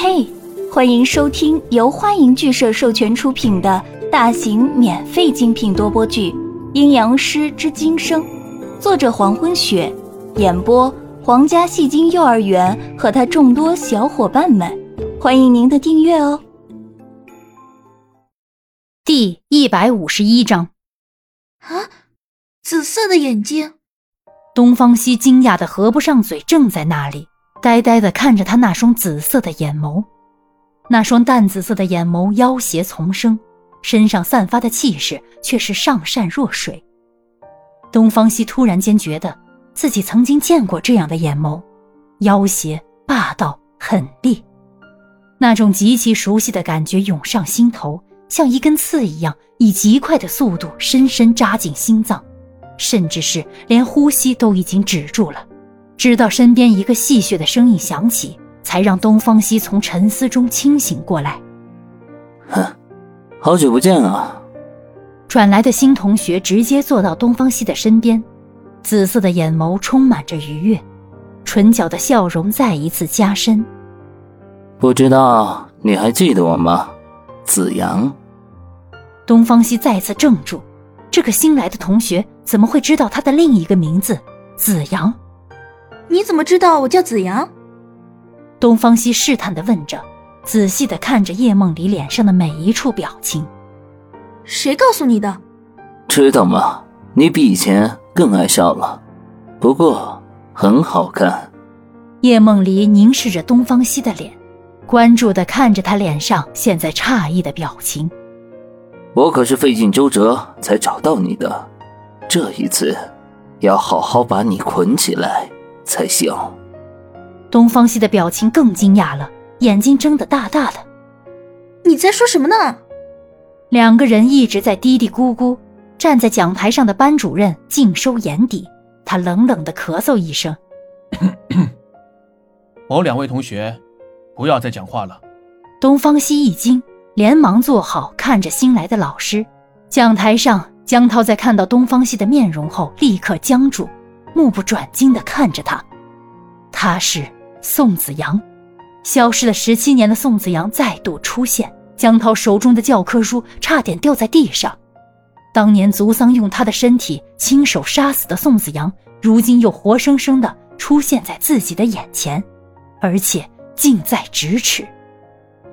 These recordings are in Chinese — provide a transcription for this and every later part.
嘿，欢迎收听由欢迎剧社授权出品的大型免费精品多播剧《阴阳师之今生》，作者黄昏雪，演播皇家戏精幼儿园和他众多小伙伴们，欢迎您的订阅哦。第一百五十一章，啊，紫色的眼睛！东方熙惊讶的合不上嘴，正在那里。呆呆地看着他那双紫色的眼眸，那双淡紫色的眼眸妖邪丛生，身上散发的气势却是上善若水。东方熙突然间觉得自己曾经见过这样的眼眸，妖邪、霸道、狠厉，那种极其熟悉的感觉涌上心头，像一根刺一样，以极快的速度深深扎进心脏，甚至是连呼吸都已经止住了。直到身边一个戏谑的声音响起，才让东方熙从沉思中清醒过来。哼，好久不见啊！转来的新同学直接坐到东方熙的身边，紫色的眼眸充满着愉悦，唇角的笑容再一次加深。不知道你还记得我吗，子阳？东方熙再次怔住，这个新来的同学怎么会知道他的另一个名字子阳？你怎么知道我叫子阳？东方熙试探的问着，仔细的看着叶梦离脸上的每一处表情。谁告诉你的？知道吗？你比以前更爱笑了，不过很好看。叶梦离凝视着东方熙的脸，关注的看着他脸上现在诧异的表情。我可是费尽周折才找到你的，这一次要好好把你捆起来。才行。东方熙的表情更惊讶了，眼睛睁得大大的。你在说什么呢？两个人一直在嘀嘀咕咕。站在讲台上的班主任尽收眼底，他冷冷的咳嗽一声：“ 某两位同学，不要再讲话了。”东方熙一惊，连忙坐好，看着新来的老师。讲台上，江涛在看到东方熙的面容后，立刻僵住。目不转睛地看着他，他是宋子阳，消失了十七年的宋子阳再度出现。江涛手中的教科书差点掉在地上。当年族桑用他的身体亲手杀死的宋子阳，如今又活生生的出现在自己的眼前，而且近在咫尺。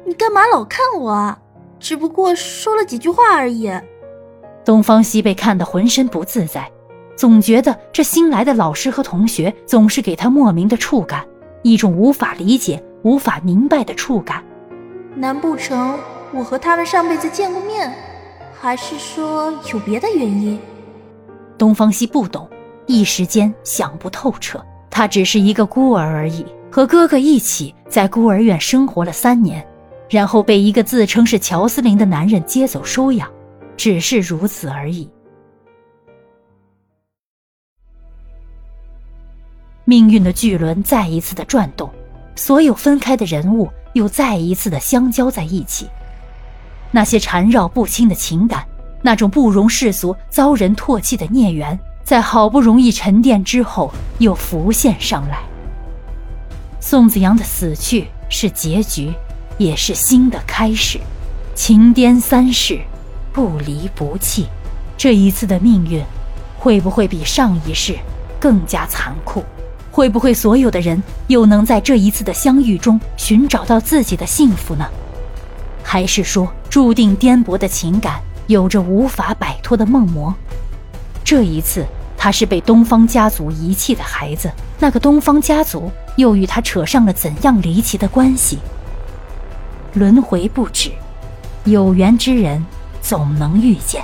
你干嘛老看我啊？只不过说了几句话而已。东方西被看得浑身不自在。总觉得这新来的老师和同学总是给他莫名的触感，一种无法理解、无法明白的触感。难不成我和他们上辈子见过面，还是说有别的原因？东方熙不懂，一时间想不透彻。他只是一个孤儿而已，和哥哥一起在孤儿院生活了三年，然后被一个自称是乔司令的男人接走收养，只是如此而已。命运的巨轮再一次的转动，所有分开的人物又再一次的相交在一起。那些缠绕不清的情感，那种不容世俗、遭人唾弃的孽缘，在好不容易沉淀之后又浮现上来。宋子阳的死去是结局，也是新的开始。情颠三世，不离不弃。这一次的命运，会不会比上一世更加残酷？会不会所有的人又能在这一次的相遇中寻找到自己的幸福呢？还是说注定颠簸的情感有着无法摆脱的梦魔？这一次他是被东方家族遗弃的孩子，那个东方家族又与他扯上了怎样离奇的关系？轮回不止，有缘之人总能遇见。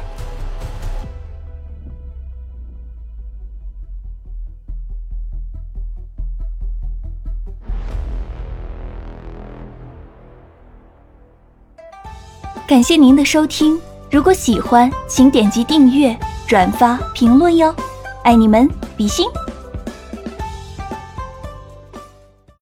感谢您的收听，如果喜欢，请点击订阅、转发、评论哟，爱你们，比心。